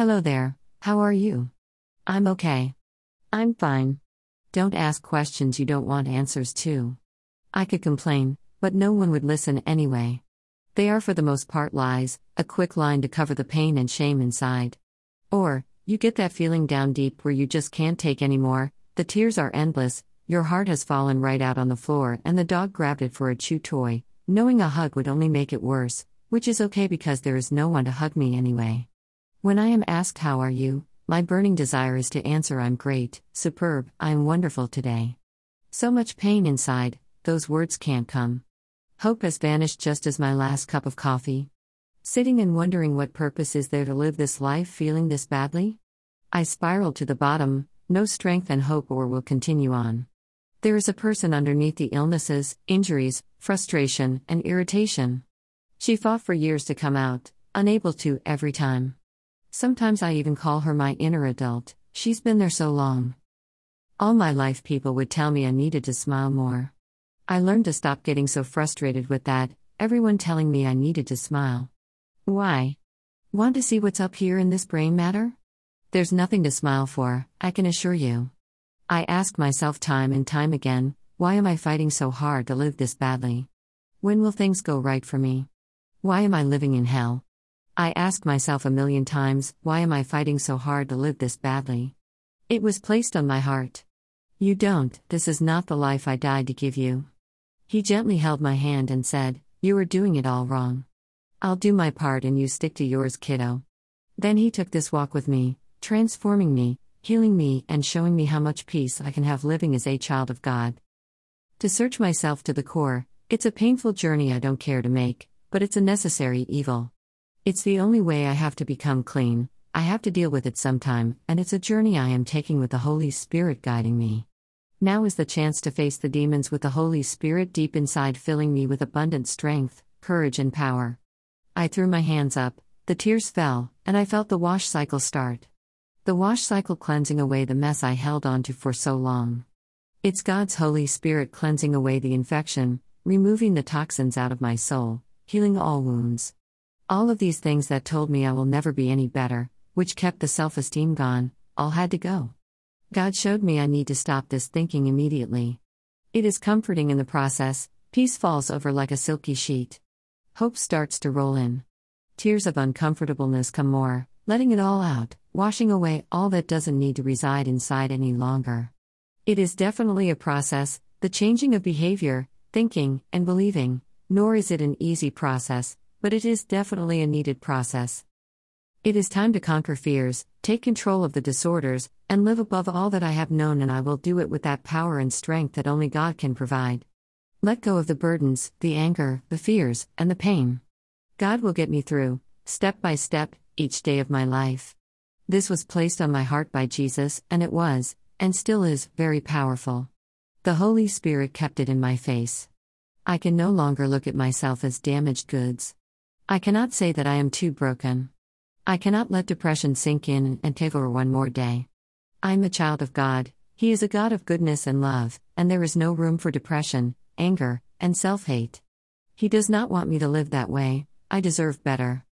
Hello there, how are you? I'm okay. I'm fine. Don't ask questions you don't want answers to. I could complain, but no one would listen anyway. They are for the most part lies, a quick line to cover the pain and shame inside. Or, you get that feeling down deep where you just can't take anymore, the tears are endless, your heart has fallen right out on the floor, and the dog grabbed it for a chew toy, knowing a hug would only make it worse, which is okay because there is no one to hug me anyway. When I am asked, How are you? my burning desire is to answer, I'm great, superb, I am wonderful today. So much pain inside, those words can't come. Hope has vanished just as my last cup of coffee. Sitting and wondering what purpose is there to live this life feeling this badly? I spiral to the bottom, no strength and hope, or will continue on. There is a person underneath the illnesses, injuries, frustration, and irritation. She fought for years to come out, unable to every time. Sometimes I even call her my inner adult, she's been there so long. All my life, people would tell me I needed to smile more. I learned to stop getting so frustrated with that, everyone telling me I needed to smile. Why? Want to see what's up here in this brain matter? There's nothing to smile for, I can assure you. I ask myself time and time again why am I fighting so hard to live this badly? When will things go right for me? Why am I living in hell? I ask myself a million times why am I fighting so hard to live this badly? It was placed on my heart. You don't, this is not the life I died to give you. He gently held my hand and said, You are doing it all wrong. I'll do my part and you stick to yours, kiddo. Then he took this walk with me, transforming me, healing me, and showing me how much peace I can have living as a child of God. To search myself to the core, it's a painful journey I don't care to make, but it's a necessary evil. It's the only way I have to become clean, I have to deal with it sometime, and it's a journey I am taking with the Holy Spirit guiding me. Now is the chance to face the demons with the Holy Spirit deep inside, filling me with abundant strength, courage, and power. I threw my hands up, the tears fell, and I felt the wash cycle start. The wash cycle cleansing away the mess I held onto for so long. It's God's Holy Spirit cleansing away the infection, removing the toxins out of my soul, healing all wounds. All of these things that told me I will never be any better, which kept the self esteem gone, all had to go. God showed me I need to stop this thinking immediately. It is comforting in the process, peace falls over like a silky sheet. Hope starts to roll in. Tears of uncomfortableness come more, letting it all out, washing away all that doesn't need to reside inside any longer. It is definitely a process, the changing of behavior, thinking, and believing, nor is it an easy process, but it is definitely a needed process. It is time to conquer fears, take control of the disorders, and live above all that I have known, and I will do it with that power and strength that only God can provide. Let go of the burdens, the anger, the fears, and the pain. God will get me through, step by step, each day of my life. This was placed on my heart by Jesus, and it was, and still is, very powerful. The Holy Spirit kept it in my face. I can no longer look at myself as damaged goods. I cannot say that I am too broken. I cannot let depression sink in and take over one more day. I am a child of God, He is a God of goodness and love, and there is no room for depression, anger, and self hate. He does not want me to live that way, I deserve better.